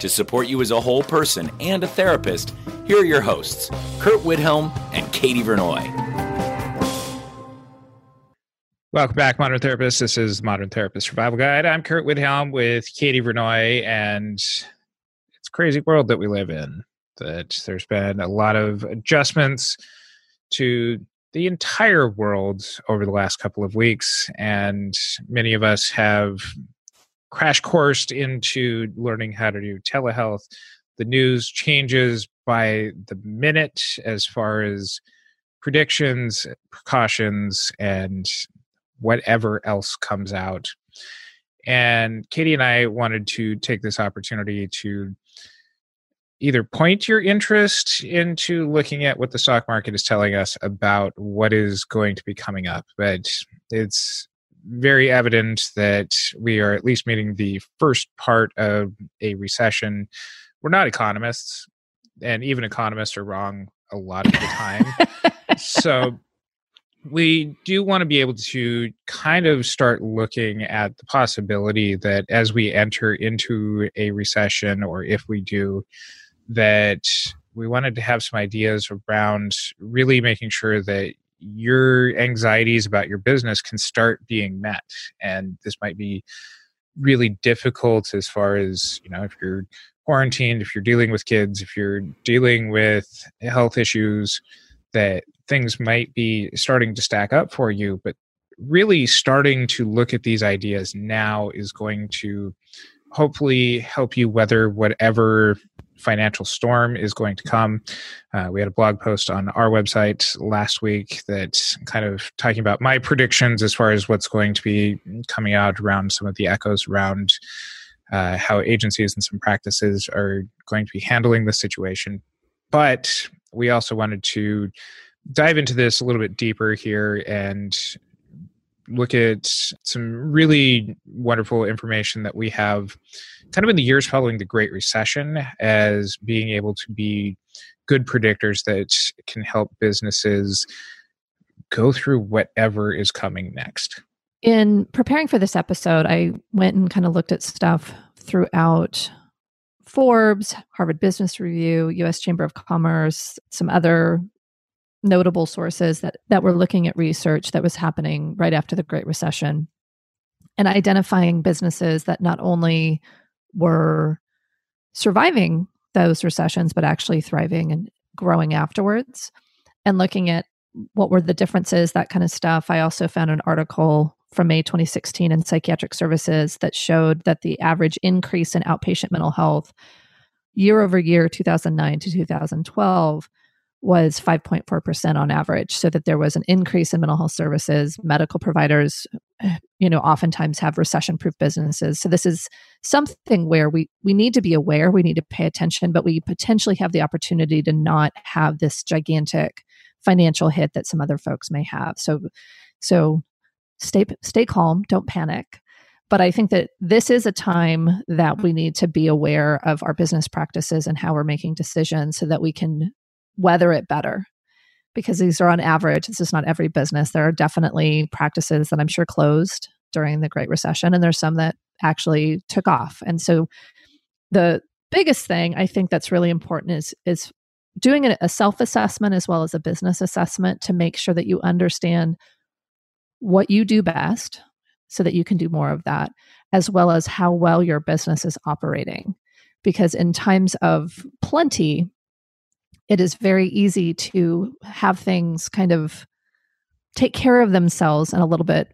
To support you as a whole person and a therapist, here are your hosts, Curt Widhalm and Katie Vernoy. Welcome back, Modern Therapists. This is Modern Therapist Survival Guide. I'm Curt Widhalm with Katie Vernoy, and it's crazy world that we live in. That there's been a lot of adjustments to the entire world over the last couple of weeks, and many of us have crash coursed into learning how to do telehealth. The news changes by the minute as far as predictions, precautions, and whatever else comes out. And Katie and I wanted to take this opportunity to either point your interest into looking at what the stock market is telling us about what is going to be coming up. But it's very evident that we are at least meeting the first part of a recession. We're not economists, and even economists are wrong a lot of the time. so we do want to be able to kind of start looking at the possibility that as we enter into a recession, or if we do, that we wanted to have some ideas around really making sure that your anxieties about your business can start being met. And this might be really difficult as far as, you know, if you're quarantined, if you're dealing with kids, if you're dealing with health issues, that things might be starting to stack up for you, but really starting to look at these ideas now is going to hopefully help you weather whatever financial storm is going to come. Uh, we had a blog post on our website last week that's kind of talking about my predictions as far as what's going to be coming out around some of the echoes around uh, how agencies and some practices are going to be handling the situation. But we also wanted to dive into this a little bit deeper here and look at some really wonderful information that we have kind of in the years following the Great Recession as being able to be good predictors that can help businesses go through whatever is coming next. In preparing for this episode, I went and kind of looked at stuff throughout Forbes, Harvard Business Review, US Chamber of Commerce, some other notable sources that that were looking at research that was happening right after the Great Recession and identifying businesses that not only were surviving those recessions but actually thriving and growing afterwards and looking at what were the differences that kind of stuff. I also found an article from may 2016 in psychiatric services that showed that the average increase in outpatient mental health year over year 2009 to 2012 was 5.4% on average so that there was an increase in mental health services. Medical providers you know oftentimes have recession proof businesses. So this is something where we we need to be aware we need to pay attention but we potentially have the opportunity to not have this gigantic financial hit that some other folks may have. So so stay stay calm don't panic. But i think that this is a time that we need to be aware of our business practices and how we're making decisions so that we can weather it better because these are on average. This is not every business. There are definitely practices that I'm sure closed during the Great Recession, and there's some that actually took off. And so the biggest thing I think that's really important is is doing a self assessment as well as a business assessment to make sure that you understand what you do best so that you can do more of that, as well as how well your business is operating. Because in times of plenty, it is very easy to have things kind of take care of themselves in a little bit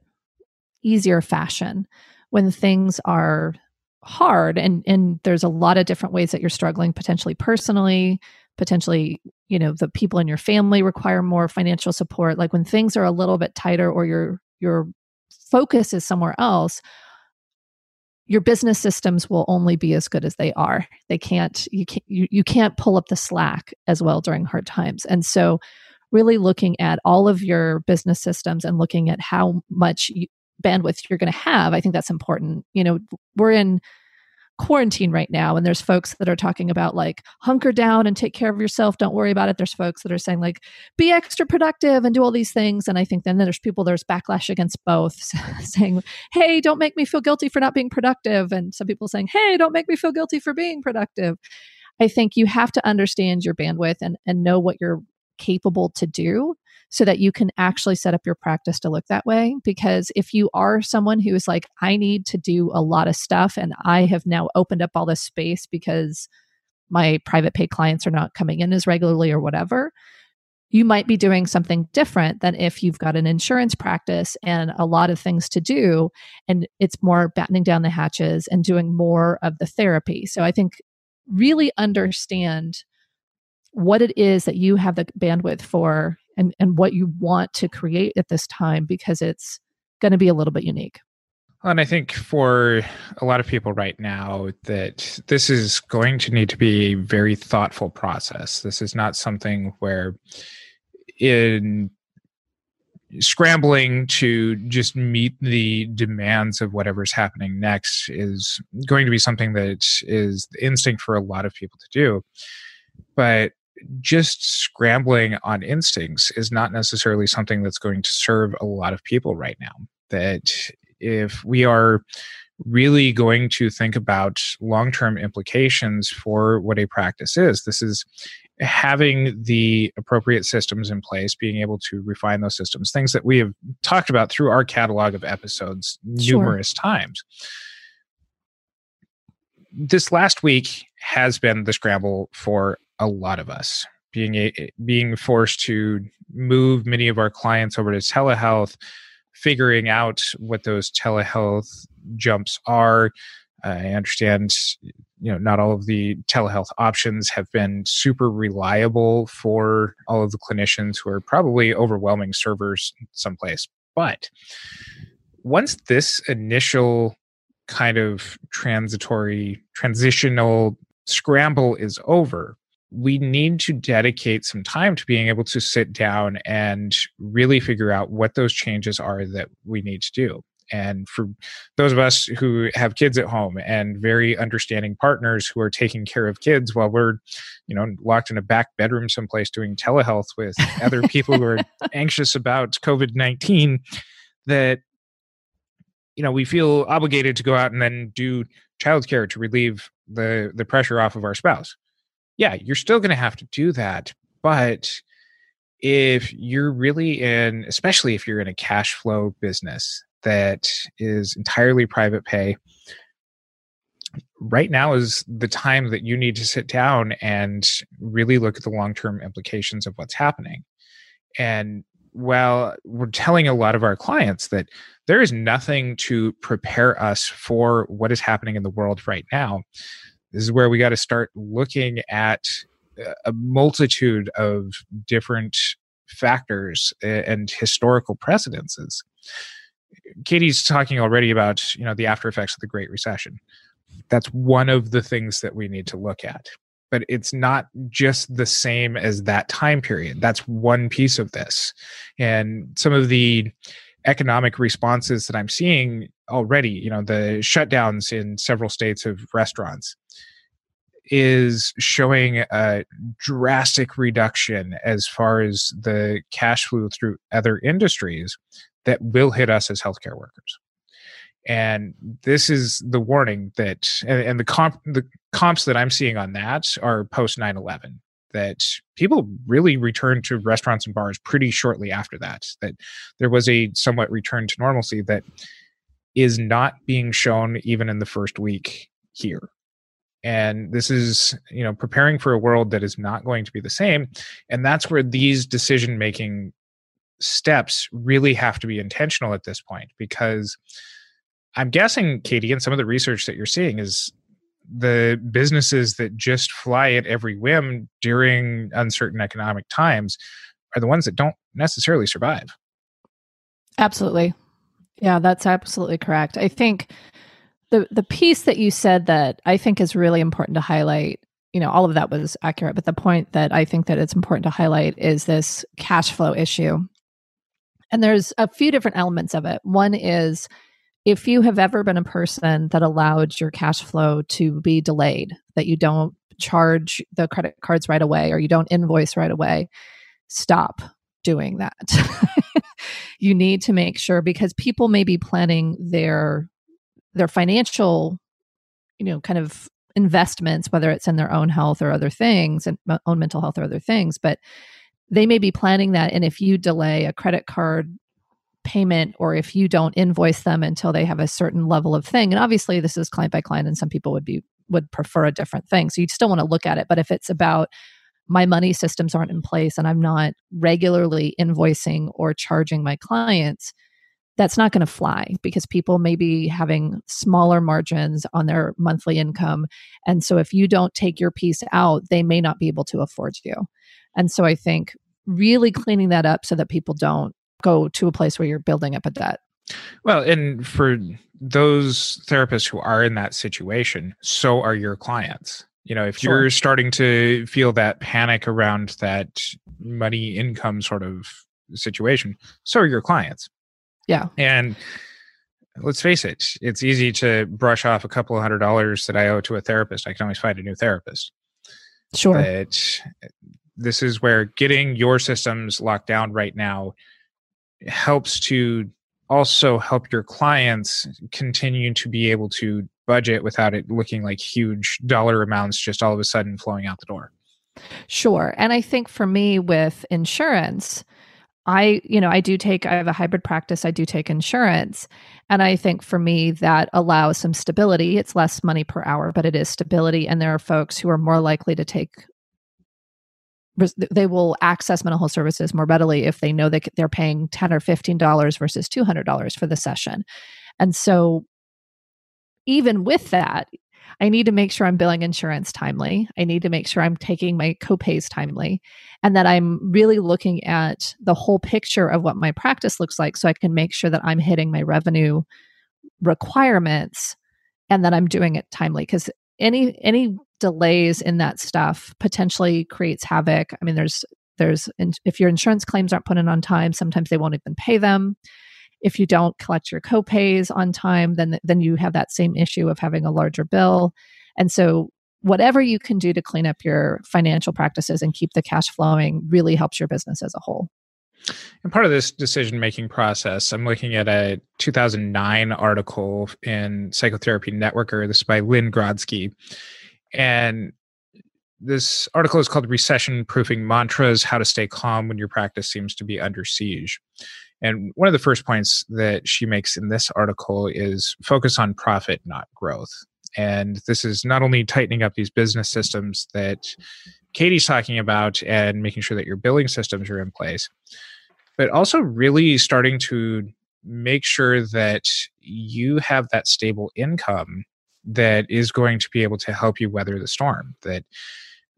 easier fashion when things are hard and and there's a lot of different ways that you're struggling potentially personally potentially you know the people in your family require more financial support. Like when things are a little bit tighter or your your focus is somewhere else your business systems will only be as good as they are. They can't you can't you, you can't pull up the slack as well during hard times. And so really looking at all of your business systems and looking at how much you, bandwidth you're going to have i think that's important. You know we're in quarantine right now and there's folks that are talking about like hunker down and take care of yourself don't worry about it. There's folks that are saying like be extra productive and do all these things and i think then there's people there's backlash against both saying hey don't make me feel guilty for not being productive and some people saying hey don't make me feel guilty for being productive. I think you have to understand your bandwidth and and know what you're capable to do so that you can actually set up your practice to look that way. Because if you are someone who is like, I need to do a lot of stuff and I have now opened up all this space because my private pay clients are not coming in as regularly or whatever, you might be doing something different than if you've got an insurance practice and a lot of things to do and it's more battening down the hatches and doing more of the therapy. So I think really understand what it is that you have the bandwidth for and, and what you want to create at this time because it's going to be a little bit unique. And I think for a lot of people right now, that this is going to need to be a very thoughtful process. This is not something where, in scrambling to just meet the demands of whatever's happening next, is going to be something that is the instinct for a lot of people to do. But just scrambling on instincts is not necessarily something that's going to serve a lot of people right now. That if we are really going to think about long term implications for what a practice is, this is having the appropriate systems in place, being able to refine those systems, things that we have talked about through our catalog of episodes sure. numerous times. This last week has been the scramble for a lot of us being a, eh, being forced to move many of our clients over to telehealth figuring out what those telehealth jumps are. I understand you know not all of the telehealth options have been super reliable for all of the clinicians who are probably overwhelming servers someplace but once this initial kind of transitory transitional scramble is over we need to dedicate some time to being able to sit down and really figure out what those changes are that we need to do. And for those of us who have kids at home and very understanding partners who are taking care of kids while we're, you know, locked in a back bedroom someplace doing telehealth with other people who are anxious about COVID 19, that, you know, we feel obligated to go out and then do childcare to relieve the the pressure off of our spouse yeah, you're still going to have to do that. But if you're really in, especially if you're in a cash flow business that is entirely private pay, right now is the time that you need to sit down and really look at the long term implications of what's happening. And while we're telling a lot of our clients that there is nothing to prepare us for what is happening in the world right now, this is where we got to start looking at a multitude of different factors and historical precedences. Katie's talking already about, you know, the after effects of the Great Recession. That's one of the things that we need to look at. But it's not just the same as that time period. That's one piece of this. And some of the economic responses that I'm seeing already, you know, the shutdowns in several states of restaurants is showing a drastic reduction as far as the cash flow through other industries that will hit us as healthcare workers. And this is the warning that, and, and the comp, the comps that I'm seeing on that are post 9 11 that people really returned to restaurants and bars pretty shortly after that that there was a somewhat return to normalcy that is not being shown even in the first week here and this is you know preparing for a world that is not going to be the same and that's where these decision making steps really have to be intentional at this point because I'm guessing, Katie, and some of the research that you're seeing is the businesses that just fly at every whim during uncertain economic times are the ones that don't necessarily survive. Absolutely. Yeah, that's absolutely correct. I think the the piece that you said that I think is really important to highlight, you know, all of that was accurate, but the point that I think that it's important to highlight is this cash flow issue. And there's a few different elements of it. One is if you have ever been a person that allowed your cash flow to be delayed, that you don't charge the credit cards right away or you don't invoice right away, stop doing that. you need to make sure because people may be planning their their financial you know kind of investments whether it's in their own health or other things and own mental health or other things but they may be planning that and if you delay a credit card payment or if you don't invoice them until they have a certain level of thing and obviously this is client by client and some people would be would prefer a different thing so you still want to look at it but if it's about my money systems aren't in place and i'm not regularly invoicing or charging my clients that's not going to fly because people may be having smaller margins on their monthly income and so if you don't take your piece out they may not be able to afford you and so i think really cleaning that up so that people don't go to a place where you're building up a debt. Well, and for those therapists who are in that situation, so are your clients. You know, if sure. you're starting to feel that panic around that money income sort of situation, so are your clients. Yeah. And let's face it, it's easy to brush off a couple of hundred dollars that I owe to a therapist. I can always find a new therapist. Sure. But this is where getting your systems locked down right now helps to also help your clients continue to be able to budget without it looking like huge dollar amounts just all of a sudden flowing out the door. Sure. And I think for me with insurance, I, you know, I do take, I have a hybrid practice, I do take insurance. And I think for me, that allows some stability. It's less money per hour, but it is stability. And there are folks who are more likely to take they will access mental health services more readily if they know that they're paying 10 or 15 dollars versus 200 dollars for the session and so even with that i need to make sure i'm billing insurance timely i need to make sure i'm taking my copays timely and that i'm really looking at the whole picture of what my practice looks like so i can make sure that i'm hitting my revenue requirements and that i'm doing it timely because any any delays in that stuff potentially creates havoc. I mean, there's there's if your insurance claims aren't put in on time, sometimes they won't even pay them. If you don't collect your copays on time, then then you have that same issue of having a larger bill. And so whatever you can do to clean up your financial practices and keep the cash flowing really helps your business as a whole. And part of this decision making process, I'm looking at a 2009 article in Psychotherapy Networker. This is by Lynn Grodzki. And this article is called Recession Proofing Mantras How to Stay Calm When Your Practice Seems to Be Under Siege. And one of the first points that she makes in this article is focus on profit, not growth. And this is not only tightening up these business systems that Katie's talking about and making sure that your billing systems are in place, but also really starting to make sure that you have that stable income that is going to be able to help you weather the storm that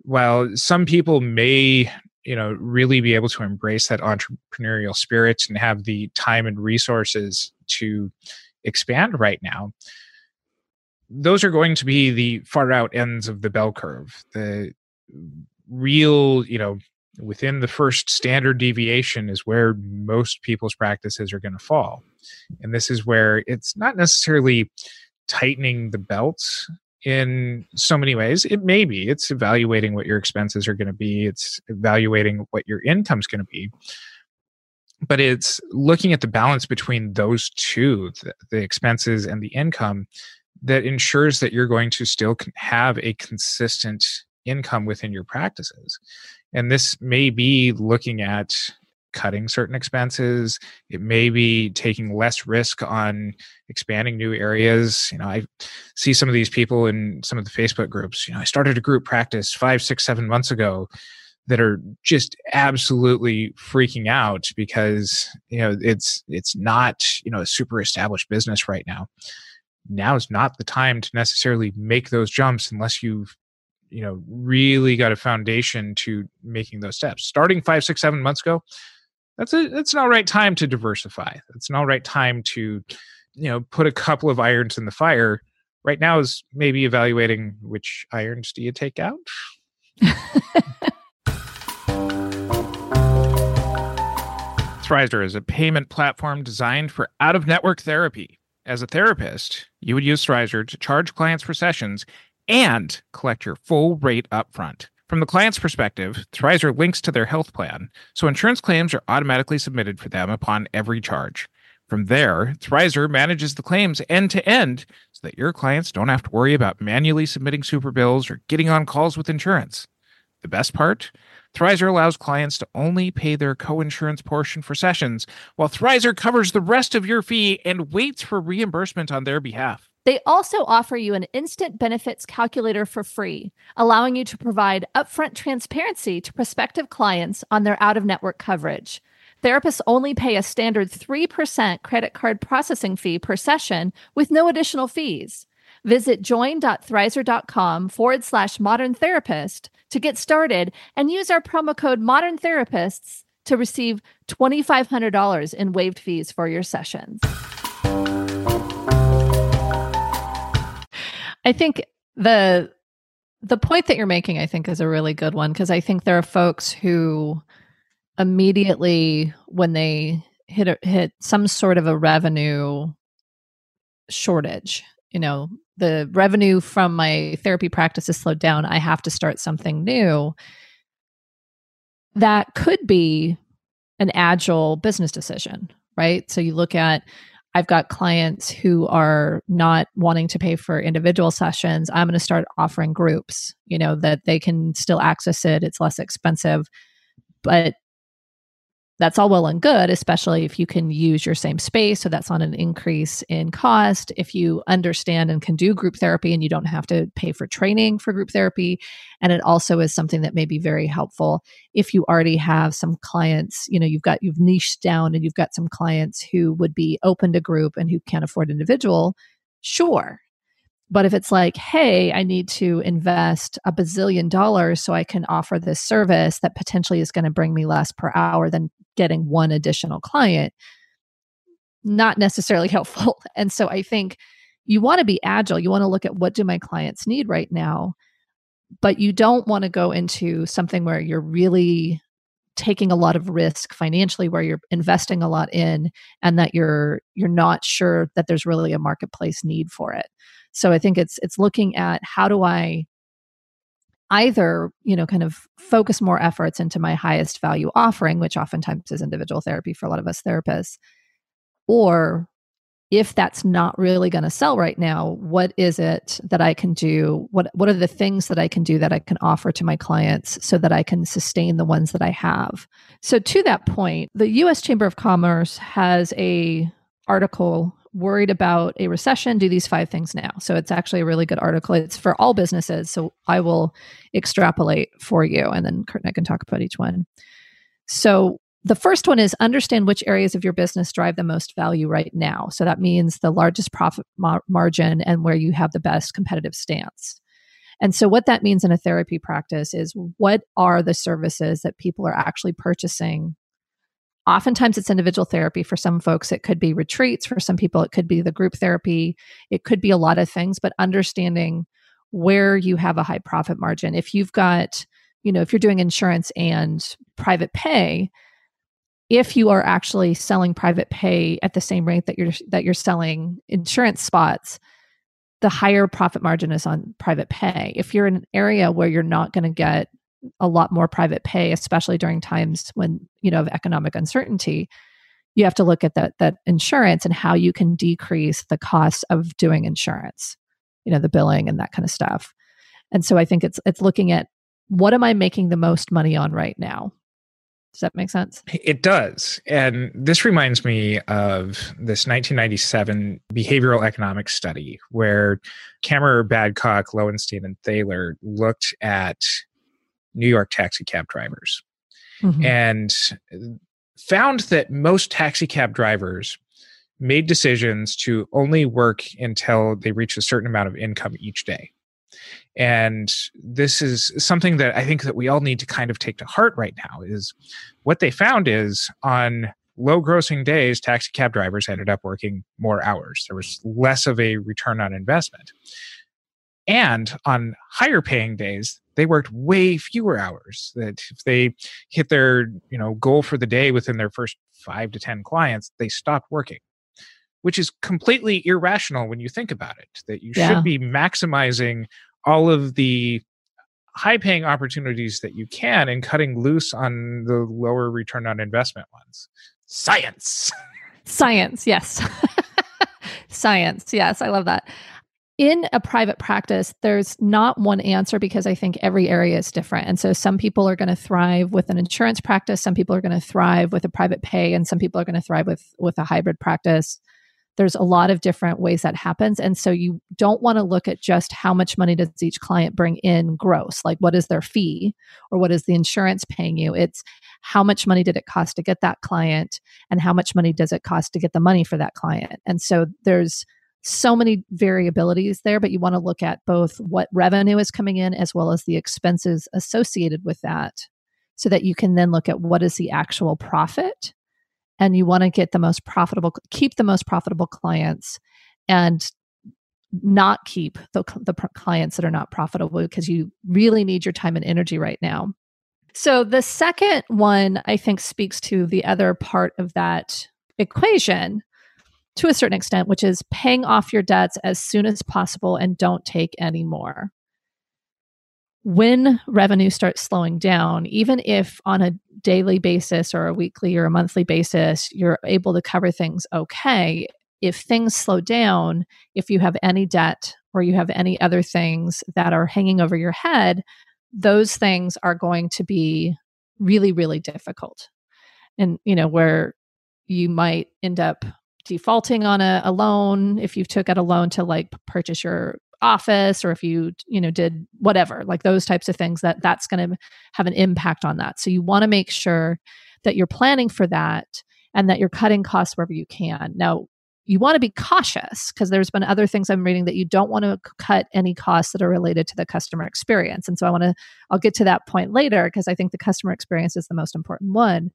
while some people may you know really be able to embrace that entrepreneurial spirit and have the time and resources to expand right now those are going to be the far out ends of the bell curve. The real you know within the first standard deviation is where most people's practices are going to fall. And this is where it's not necessarily tightening the belts in so many ways. It may be. It's evaluating what your expenses are going to be, it's evaluating what your income is going to be. But it's looking at the balance between those two, the, the expenses and the income, that ensures that you're going to still have a consistent income within your practices. And this may be looking at cutting certain expenses. It may be taking less risk on expanding new areas. You know, I see some of these people in some of the Facebook groups. You know, I started a group practice five, six, seven months ago. that are just absolutely freaking out because you know it's it's not you know a super established business right now now is not the time to necessarily make those jumps unless you've you know really got a foundation to making those steps starting five six seven months ago that's a that's an all right time to diversify it's an all right time to you know put a couple of irons in the fire right now is maybe evaluating which irons do you take out Thrizer is a payment platform designed for out of network therapy. As a therapist, you would use Thrizer to charge clients for sessions and collect your full rate upfront. From the client's perspective, Thrizer links to their health plan, so insurance claims are automatically submitted for them upon every charge. From there, Thrizer manages the claims end to end so that your clients don't have to worry about manually submitting super bills or getting on calls with insurance. The best part? Thrizer allows clients to only pay their co-insurance portion for sessions, while Thrizer covers the rest of your fee and waits for reimbursement on their behalf. They also offer you an instant benefits calculator for free, allowing you to provide upfront transparency to prospective clients on their out of network coverage. Therapists only pay a standard 3% credit card processing fee per session with no additional fees. Visit join.thrizer.com forward slash modern therapist to get started and use our promo code modern therapists to receive $2,500 in waived fees for your sessions. I think the the point that you're making I think is a really good one because I think there are folks who immediately when they hit a, hit some sort of a revenue shortage, you know, the revenue from my therapy practice is slowed down, I have to start something new. That could be an agile business decision, right? So you look at I've got clients who are not wanting to pay for individual sessions. I'm going to start offering groups, you know, that they can still access it. It's less expensive. But that's all well and good, especially if you can use your same space. So that's on an increase in cost. If you understand and can do group therapy and you don't have to pay for training for group therapy. And it also is something that may be very helpful if you already have some clients, you know, you've got, you've niched down and you've got some clients who would be open to group and who can't afford individual. Sure, but if it's like, hey, I need to invest a bazillion dollars so I can offer this service that potentially is going to bring me less per hour than getting one additional client, not necessarily helpful. And so I think you want to be agile. You want to look at what do my clients need right now, but you don't want to go into something where you're really taking a lot of risk financially where you're investing a lot in and that you're you're not sure that there's really a marketplace need for it so i think it's it's looking at how do i either you know kind of focus more efforts into my highest value offering which oftentimes is individual therapy for a lot of us therapists or if that's not really going to sell right now what is it that i can do? What what are the things that i can do that i can offer to my clients so that i can sustain the ones that i have? So to that point the us chamber of commerce has a article worried about a recession, do these five things now. So it's actually a really good article. It's for all businesses. So I will extrapolate for you and then Curt and I can talk about each one. So the first one is understand which areas of your business drive the most value right now. So that means the largest profit mar- margin and where you have the best competitive stance. And so, what that means in a therapy practice is what are the services that people are actually purchasing Oftentimes, it's individual therapy. For some folks, it could be retreats. For some people, it could be the group therapy. It could be a lot of things, but understanding where you have a high profit margin. If you've got, you know, if you're doing insurance and private pay, if you are actually selling private pay at the same rate that you're that you're selling insurance spots, the higher profit margin is on private pay. If you're in an area where you're not going to get a lot more private pay, especially during times when, you know, of economic uncertainty, you have to look at that that insurance and how you can decrease the cost of doing insurance, you know, the billing and that kind of stuff. And so I think it's it's looking at what am I making the most money on right now? Does that make sense? It does. And this reminds me of this 1997 behavioral economics study where Camerer, Babcock, Loewenstein, and Thaler looked at New York taxi cab drivers mm-hmm. and found that most taxi cab drivers made decisions to only work until they reach a certain amount of income each day. And this is something that i think that we all need to kind of take to heart right now is what they found is on low grossing days taxi cab drivers ended up working more hours. There was less of a return on investment. And on higher paying days they worked way fewer hours that if they hit their you know goal for the day within their first 5 to 10 clients they stopped working which is completely irrational when you think about it that you yeah. should be maximizing all of the high paying opportunities that you can and cutting loose on the lower return on investment ones. Science! Science yes. Science yes i love that in a private practice, there's not one answer because I think every area is different. And so some people are going to thrive with an insurance practice, some people are going to thrive with a private pay, and some people are going to thrive with with a hybrid practice. There's a lot of different ways that happens. And so you don't want to look at just how much money does each client bring in gross, like what is their fee or what is the insurance paying you? It's how much money did it cost to get that client and how much money does it cost to get the money for that client. And so there's so many variabilities there, but you want to look at both what revenue is coming in as well as the expenses associated with that so that you can then look at what is the actual profit and you want to get the most profitable keep the most profitable clients and not keep the, the clients that are not profitable because you really need your time and energy right now. So the second one i think speaks to the other part of that equation to a certain extent, which is paying off your debts as soon as possible and don't take any more. When revenue starts slowing down, even if on a daily basis or a weekly or a monthly basis, you're able to cover things okay, if things slow down, if you have any debt or you have any other things that are hanging over your head, those things are going to be really, really difficult. And, you know, where you might end up defaulting on a, a loan if you took out a loan to like purchase your office or if you you know did whatever like those types of things that that's going to have an impact on that. So you want to make sure that you're planning for that and that you're cutting costs wherever you can. Now you want to be cautious because there's been other things i'm reading that you don't want to cut any costs that are related to the customer experience. And so i want to i'll get to that point later because i think the customer experience is the most important one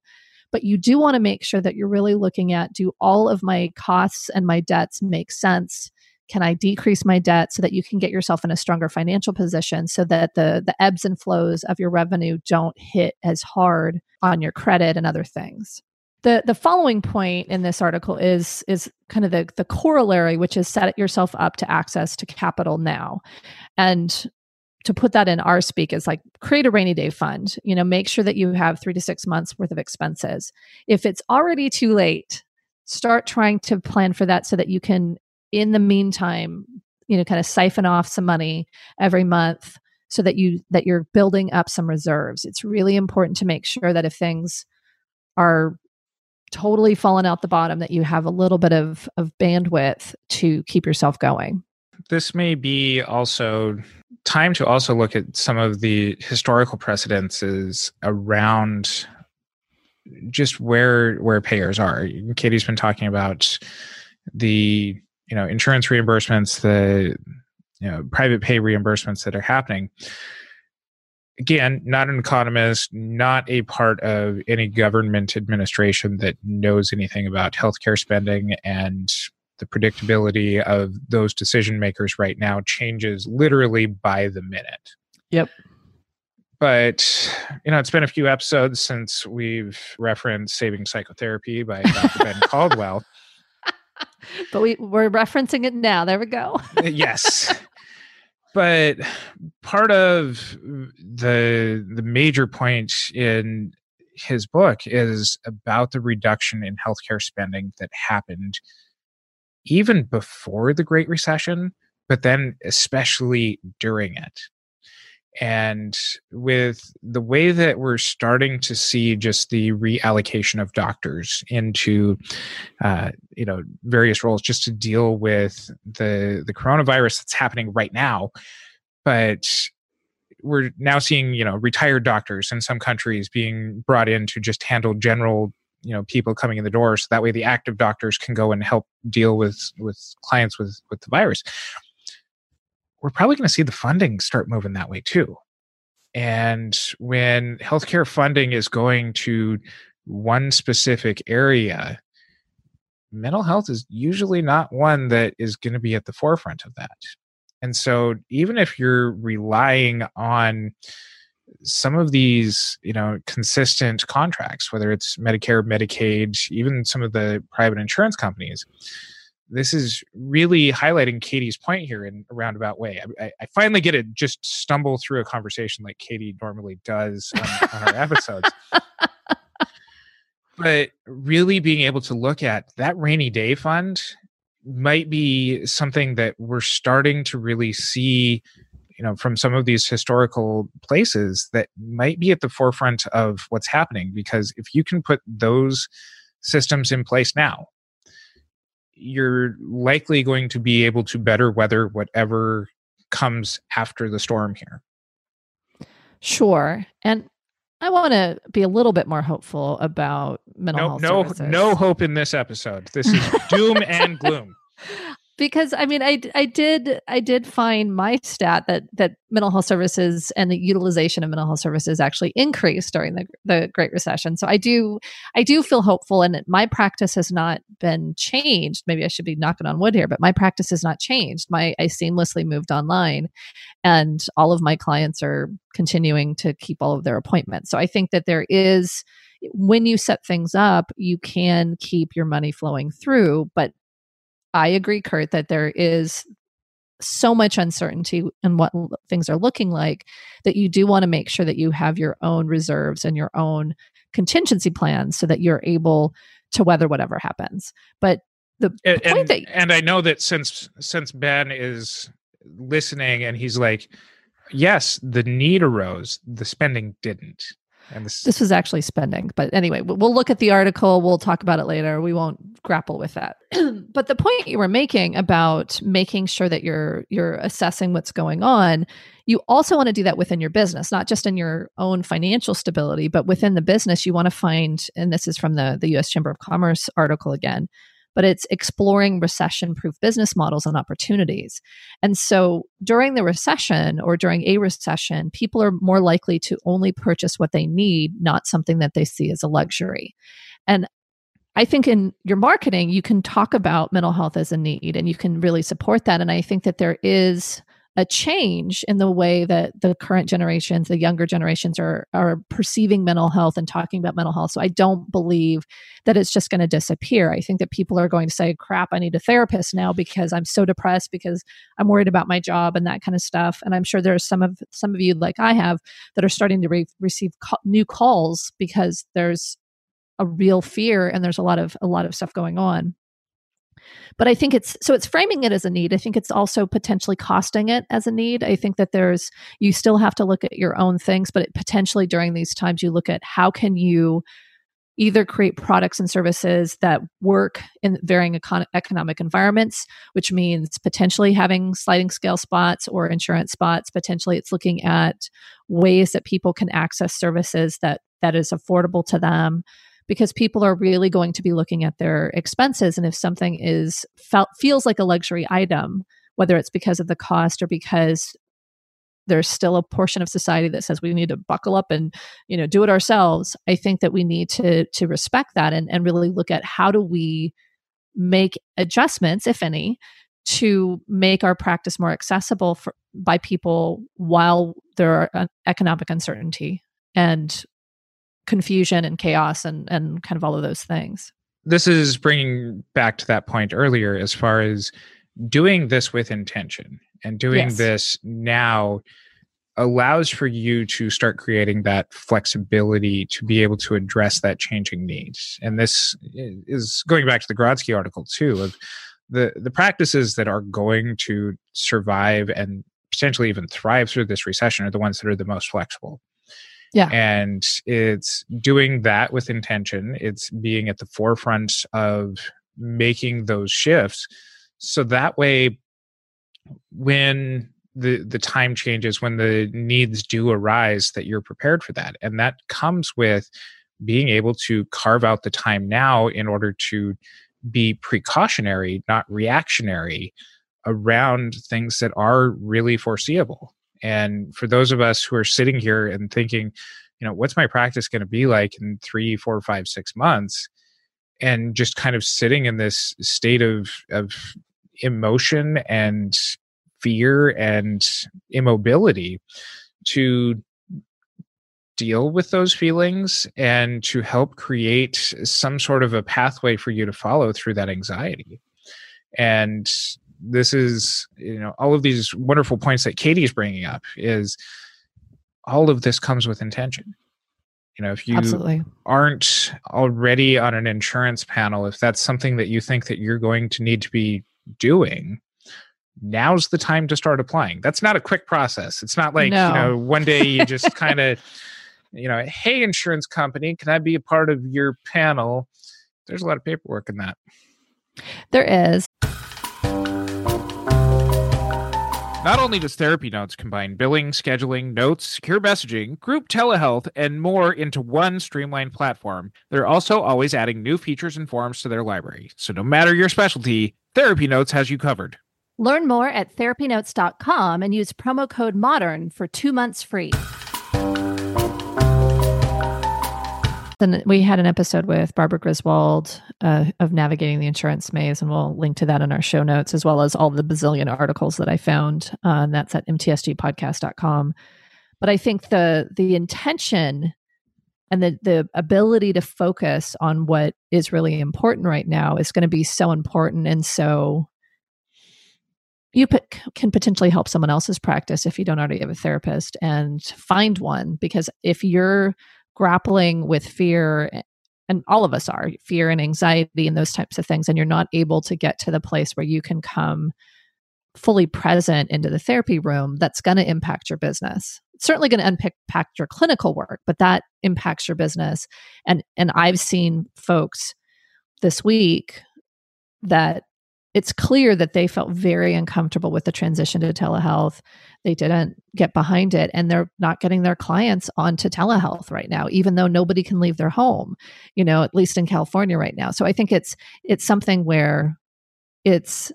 but you do want to make sure that you're really looking at do all of my costs and my debts make sense? Can I decrease my debt so that you can get yourself in a stronger financial position so that the, the ebbs and flows of your revenue don't hit as hard on your credit and other things? the the following point in this article is is kind of the the corollary which is set yourself up to access to capital now and to put that in our speak is like create a rainy day fund you know make sure that you have three to six months worth of expenses. If it's already too late start trying to plan for that so that you can in the meantime you know kind of siphon off some money every month so that you that you're building up some reserves. It's really important to make sure that if things are totally falling out the bottom that you have a little bit of of bandwidth to keep yourself going. This may be also time to also look at some of the historical precedences around just where where payers are. Katie's been talking about the you know insurance reimbursements, the you know private pay reimbursements that are happening. Again, not an economist, not a part of any government administration that knows anything about healthcare spending and the predictability of those decision makers right now changes literally by the minute. Yep. But, you know, it's been a few episodes since we've referenced Saving Psychotherapy by Dr. Ben Caldwell. But we, we're referencing it now. There we go. Uh, yes. But part of the the major point in his book is about the reduction in healthcare spending that happened even before the Great Recession, but then especially during it. And with the way that we're starting to see just the reallocation of doctors into, uh, you know, various roles just to deal with the the coronavirus that's happening right now, but we're now seeing you know retired doctors in some countries being brought in to just handle general you know people coming in the door so that way the active doctors can go and help deal with with clients with with the virus. We're probably going to see the funding start moving that way too. And when healthcare funding is going to one specific area mental health is usually not one that is going to be at the forefront of that. And so even if you're relying on some of these, you know, consistent contracts, whether it's Medicare, Medicaid, even some of the private insurance companies, this is really highlighting Katie's point here in a roundabout way. I, I finally get to just stumble through a conversation like Katie normally does on, on our episodes. But really being able to look at that rainy day fund might be something that we're starting to really see you know from some of these historical places that might be at the forefront of what's happening because if you can put those systems in place now you're likely going to be able to better weather whatever comes after the storm here sure and I want to be a little bit more hopeful about mental no, health no, services. no hope in this episode. This is doom and gloom because I mean, I, I did I did find my stat that that mental health services and the utilization of mental health services actually increased during the the Great Recession. So I do I do feel hopeful, and my practice has not been changed. Maybe I should be knocking on wood here, but my practice has not changed. My I seamlessly moved online, and all of my clients are continuing to keep all of their appointments. So I think that there is when you set things up, you can keep your money flowing through, but I agree, Curt, that there is so much uncertainty in what things are looking like that you do want to make sure that you have your own reserves and your own contingency plans so that you're able to weather whatever happens. But the and, point that and I know that since since Ben is listening and he's like, yes, the need arose, the spending didn't. And this, this was actually spending. But anyway, we'll look at the article. We'll talk about it later. We won't grapple with that. but the point you were making about making sure that you're you're assessing what's going on, you also want to do that within your business, not just in your own financial stability, but within the business. You want to find, and this is from the the U.S. Chamber of Commerce article again but it's exploring recession proof business models and opportunities. And so during the recession or during a recession, people are more likely to only purchase what they need, not something that they see as a luxury. And I think in your marketing, you can talk about mental health as a need and you can really support that. And I think that there is a change in the way that the current generations, the younger generations are are perceiving mental health and talking about mental health. So I don't believe that it's just going to disappear. I think that people are going to say, "Crap, I need a therapist now because I'm so depressed because I'm worried about my job and that kind of stuff." And I'm sure there's some of some of you like I have that are starting to re- receive co- new calls because there's a real fear and there's a lot of a lot of stuff going on but i think it's so it's framing it as a need. I think it's also potentially costing it as a need. I think that there's you still have to look at your own things but it, potentially during these times you look at how can you either create products and services that work in varying econ- economic environments, which means potentially having sliding scale spots or insurance spots. Potentially, it's looking at ways that people can access services that that is affordable to them because people are really going to be looking at their expenses. And if something is felt feels like a luxury item whether it's because of the cost or because there's still a portion of society that says we need to buckle up and you know do it ourselves i think that we need to to respect that and, and really look at how do we make adjustments if any to make our practice more accessible for, by people while there are economic uncertainty. And confusion and chaos and and kind of all of those things. This is bringing back to that point earlier as far as doing this with intention and doing yes. this now allows for you to start creating that flexibility to be able to address that changing needs. And this is going back to the Grodzki article too of the the practices that are going to survive and potentially even thrive through this recession are the ones that are the most flexible yeah. And it's doing that with intention. It's being at the forefront of making those shifts. So that way, when the the time changes when the needs do arise that you're prepared for that and that comes with being able to carve out the time now in order to be precautionary not reactionary around things that are really foreseeable and for those of us who are sitting here and thinking you know what's my practice going to be like in three four five six months? And just kind of sitting in this state of of emotion and fear and immobility to deal with those feelings and to help create some sort of a pathway for you to follow through that anxiety. And this is you know all of these wonderful points that katie is bringing up is all of this comes with intention you know if you Absolutely. aren't already on an insurance panel if that's something that you think that you're going to need to be doing now's the time to start applying that's not a quick process it's not like No. you know one day you just kind of you know hey insurance company can i be a part of your panel there's a lot of paperwork in that There is. Not only does Therapy Notes combine billing, scheduling, notes, secure messaging, group telehealth, and more into one streamlined platform, they're also always adding new features and forms to their library. So no matter your specialty, Therapy Notes has you covered. Learn more at therapynotes.com and use promo code MODERN for two months free. Then we had an episode with Barbara Griswold uh, of Navigating the Insurance Maze, and we'll link to that in our show notes, as well as all the bazillion articles that I found. Uh, and that's at mtsgpodcast.com. But I think the the intention and the the ability to focus on what is really important right now is going to be so important and so you p- can potentially help someone else's practice if you don't already have a therapist and find one because if you're grappling with fear and all of us are fear and anxiety and those types of things and you're not able to get to the place where you can come fully present into the therapy room that's going to impact your business. It's certainly going to impact your clinical work but that impacts your business. And and i've seen folks this week that it's clear that they felt very uncomfortable with the transition to telehealth. They didn't get behind it and they're not getting their clients onto telehealth right now even though nobody can leave their home, you know, at least in California right now. So I think it's it's something where it's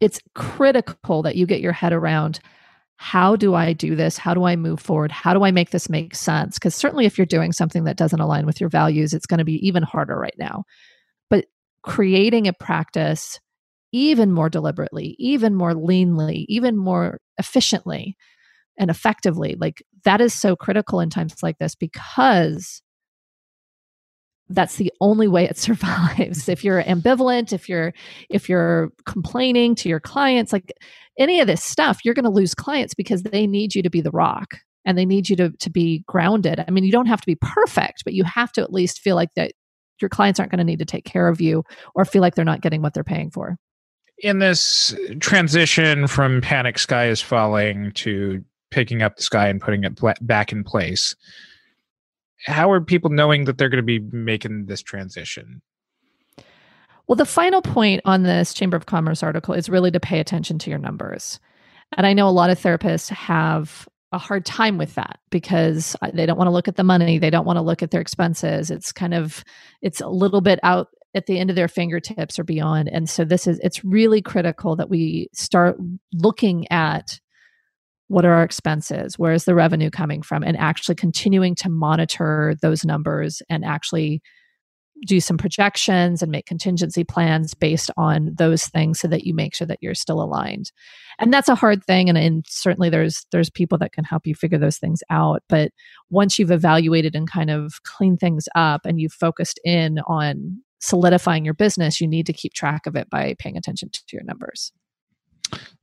it's critical that you get your head around how do I do this? How do I move forward? How do I make this make sense? Because certainly, if you're doing something that doesn't align with your values, it's going to be even harder right now. Creating a practice even more deliberately, even more leanly, even more efficiently and effectively, like that is so critical in times like this because that's the only way it survives. If you're ambivalent if you're if you're complaining to your clients like any of this stuff you're going to lose clients because they need you to be the rock and they need you to to be grounded. I mean you don't have to be perfect but you have to at least feel like that your clients aren't going to need to take care of you or feel like they're not getting what they're paying for. In this uh, transition from panic sky is falling to picking up the sky and putting it back in place how are people knowing that they're going to be making this transition? Well the final point on this chamber of commerce article is really to pay attention to your numbers. And i know a lot of therapists have a hard time with that because they don't want to look at the money they don't want to look at their expenses. It's kind of it's a little bit out at the end of their fingertips or beyond. And so this is it's really critical that we start looking at what are our expenses where is the revenue coming from and actually continuing to monitor those numbers and actually do some projections and make contingency plans based on those things so that you make sure that you're still aligned. And that's a hard thing and, and certainly there's there's people that can help you figure those things out. But once you've evaluated and kind of cleaned things up and you've focused in on solidifying your business you need to keep track of it by paying attention to your numbers.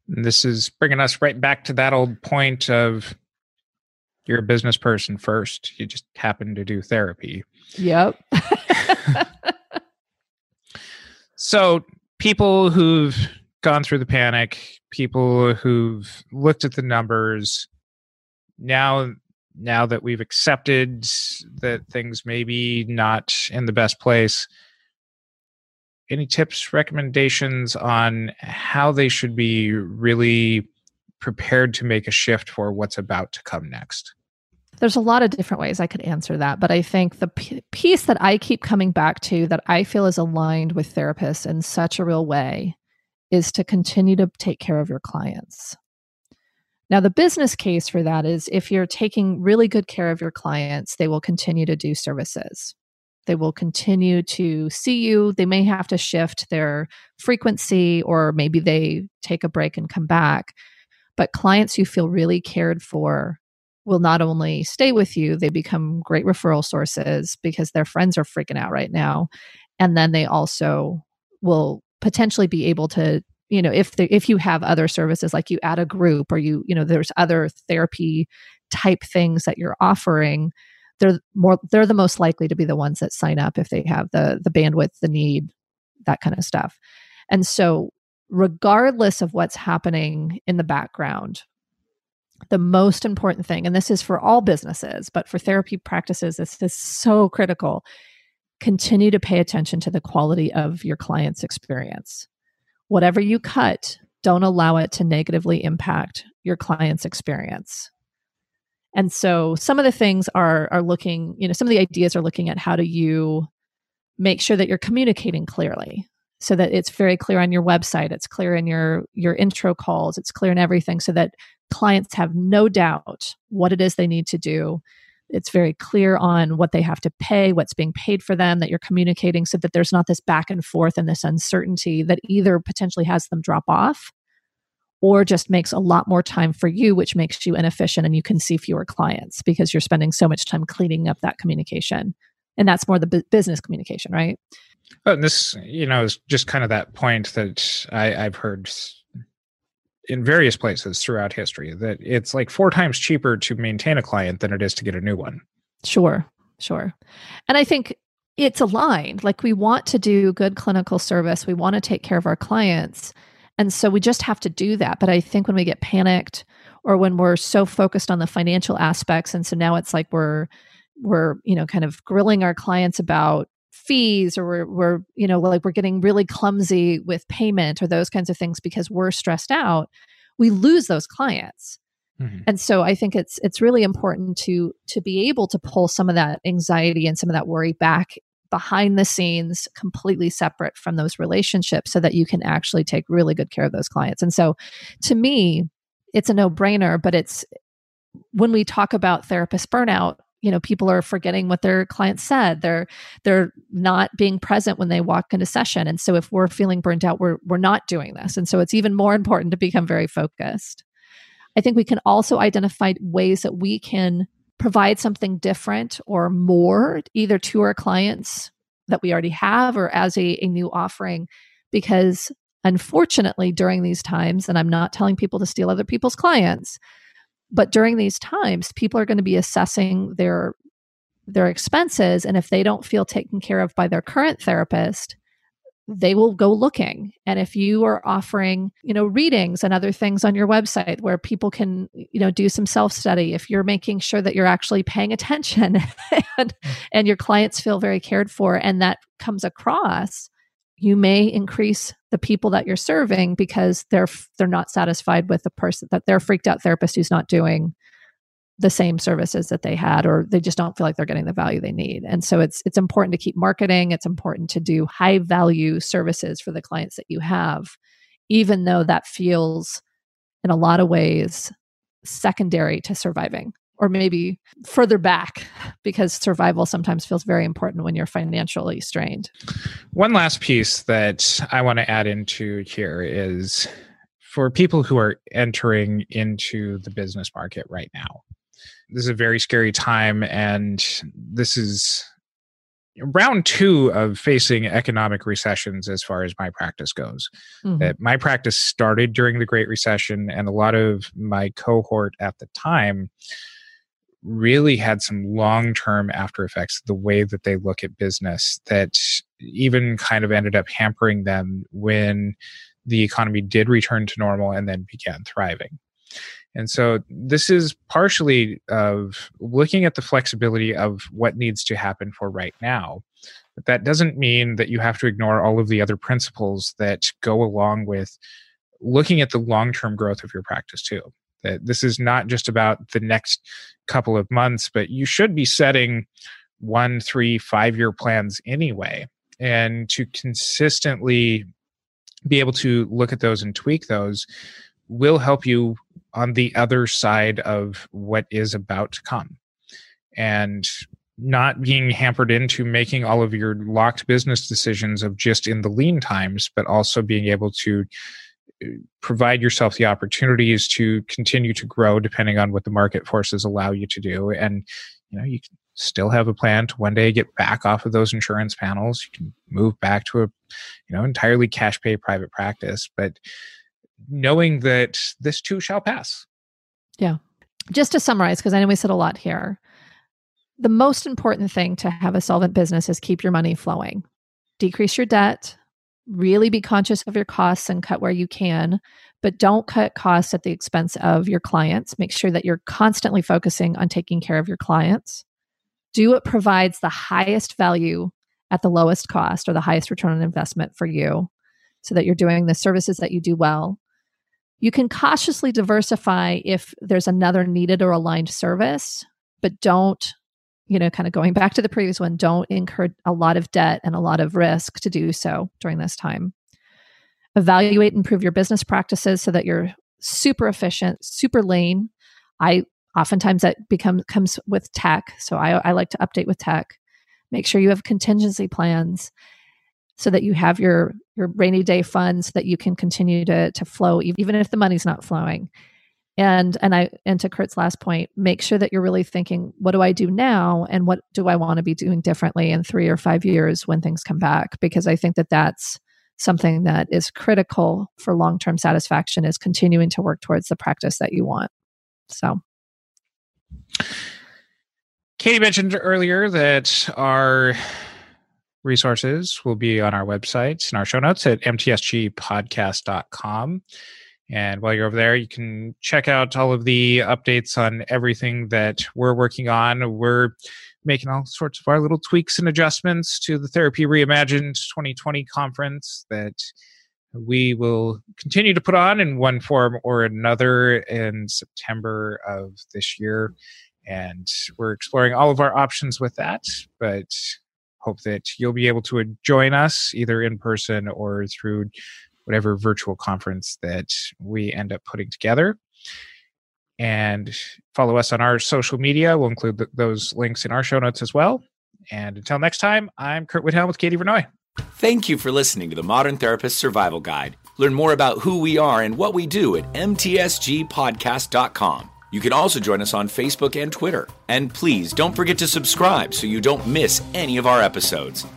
This is bringing us right back to that old point of you're a business person first. You just happen to do therapy. Yep. So people who've gone through the panic people who've looked at the numbers now now that we've accepted that things may be not in the best place any tips, recommendations on how they should be really prepared to make a shift for what's about to come next? There's a lot of different ways I could answer that, but I think the p- piece that I keep coming back to that I feel is aligned with therapists in such a real way is to continue to take care of your clients. Now, the business case for that is if you're taking really good care of your clients, they will continue to do services. They will continue to see you. They may have to shift their frequency, or maybe they take a break and come back. But clients who feel really cared for will not only stay with you, they become great referral sources because their friends are freaking out right now. And then they also will potentially be able to, you know, if the, if you have other services like you add a group or you, you know, there's other therapy type things that you're offering, they're more they're the most likely to be the ones that sign up if they have the the bandwidth, the need, that kind of stuff. And so regardless of what's happening in the background, the most important thing, and this is for all businesses, but for therapy practices, this is so critical. Continue to pay attention to the quality of your client's experience. Whatever you cut, don't allow it to negatively impact your client's experience. And so some of the things are are looking, you know, some of the ideas are looking at how do you make sure that you're communicating clearly so that it's very clear on your website it's clear in your your intro calls it's clear in everything so that clients have no doubt what it is they need to do. It's very clear on what they have to pay what's being paid for them that you're communicating so that there's not this back and forth and this uncertainty that either potentially has them drop off or just makes a lot more time for you which makes you inefficient and you can see fewer clients because you're spending so much time cleaning up that communication and that's more the bu- business communication right well, this, you know, is just kind of that point that I, I've heard in various places throughout history that it's like four times cheaper to maintain a client than it is to get a new one. Sure, sure. And I think it's aligned. Like we want to do good clinical service, we want to take care of our clients. And so we just have to do that. But I think when we get panicked or when we're so focused on the financial aspects, and so now it's like we're, we're, you know, kind of grilling our clients about fees or we're, we're you know like we're getting really clumsy with payment or those kinds of things because we're stressed out we lose those clients mm-hmm. and so i think it's it's really important to to be able to pull some of that anxiety and some of that worry back behind the scenes completely separate from those relationships so that you can actually take really good care of those clients and so to me it's a no brainer but it's when we talk about therapist burnout you know people are forgetting what their client said. They're they're not being present when they walk into session. And so if we're feeling burnt out we're we're not doing this. And so it's even more important to become very focused. I think we can also identify ways that we can provide something different or more either to our clients that we already have or as a, a new offering. Because unfortunately during these times and i'm not telling people to steal other people's clients but during these times people are going to be assessing their their expenses and if they don't feel taken care of by their current therapist they will go looking and if you are offering you know readings and other things on your website where people can you know do some self study if you're making sure that you're actually paying attention and mm. and your clients feel very cared for and that comes across you may increase the people that you're serving because they're they're not satisfied with the person that they're freaked out therapist who's not doing the same services that they had or they just don't feel like they're getting the value they need. And so it's it's important to keep marketing. It's important to do high value services for the clients that you have even though that feels in a lot of ways secondary to surviving or maybe further back because survival sometimes feels very important when you're financially strained. One last piece that I want to add into here is for people who are entering into the business market right now. This is a very scary time, and this is round two of facing economic recessions as far as my practice goes. Mm-hmm. my practice started during the Great Recession, and a lot of my cohort at the time really had some long term after effects the way that they look at business that even kind of ended up hampering them when the economy did return to normal and then began thriving. And so this is partially of looking at the flexibility of what needs to happen for right now. But that doesn't mean that you have to ignore all of the other principles that go along with looking at the long term growth of your practice too. That this is not just about the next couple of months, but you should be setting one, three, five year plans anyway. And to consistently be able to look at those and tweak those will help you on the other side of what is about to come. And not being hampered into making all of your locked business decisions of just in the lean times, but also being able to provide yourself the opportunities to continue to grow depending on what the market forces allow you to do. And, you know, you can still have a plan to one day get back off of those insurance panels. You can move back to a, you know, entirely cash pay private practice, but knowing that this too shall pass. Yeah. Just to summarize, because I know we said a lot here, the most important thing to have a solvent business is keep your money flowing, decrease your debt, really be conscious of your costs and cut where you can, but don't cut costs at the expense of your clients. Make sure that you're constantly focusing on taking care of your clients. Do what provides the highest value at the lowest cost or the highest return on investment for you so that you're doing the services that you do well you can cautiously diversify if there's another needed or aligned service, but don't, you know, kind of going back to the previous one, don't incur a lot of debt and a lot of risk to do so during this time. Evaluate and improve your business practices so that you're super efficient, super lean. I oftentimes that becomes comes with tech. So I, I like to update with tech. Make sure you have contingency plans so that you have your your rainy day funds that you can continue to to flow even if the money's not flowing and and i and to Curt's last point make sure that you're really thinking what do i do now? And what do i want to be doing differently in three or five years when things come back? Because i think that that's something that is critical for long-term satisfaction is continuing to work towards the practice that you want. So. Katie mentioned earlier that our resources will be on our website in our show notes at mtsgpodcast.com. And while you're over there, you can check out all of the updates on everything that we're working on. We're making all sorts of our little tweaks and adjustments to the Therapy Reimagined 2020 conference that we will continue to put on in one form or another in September of this year. And we're exploring all of our options with that. But hope that you'll be able to join us either in person or through whatever virtual conference that we end up putting together. And follow us on our social media. We'll include th- those links in our show notes as well. And until next time, I'm Curt Widhalm with Katie Vernoy. Thank you for listening to the Modern Therapist Survival Guide. Learn more about who we are and what we do at mtsgpodcast.com. You can also join us on Facebook and Twitter. And please don't forget to subscribe so you don't miss any of our episodes.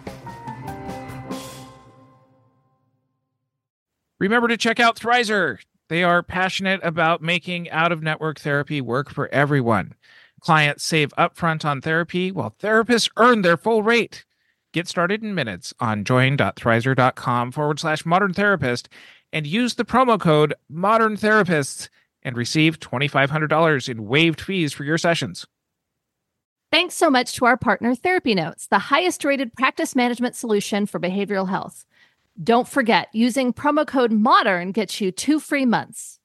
Remember to check out Thrizer. They are passionate about making out of network therapy work for everyone. Clients save upfront on therapy while therapists earn their full rate. Get started in minutes on join.thrizer.com forward slash modern therapist and use the promo code modern therapists and receive $2,500 in waived fees for your sessions. Thanks so much to our partner, Therapy Notes, the highest rated practice management solution for behavioral health. Don't forget, using promo code MODERN gets you two free months.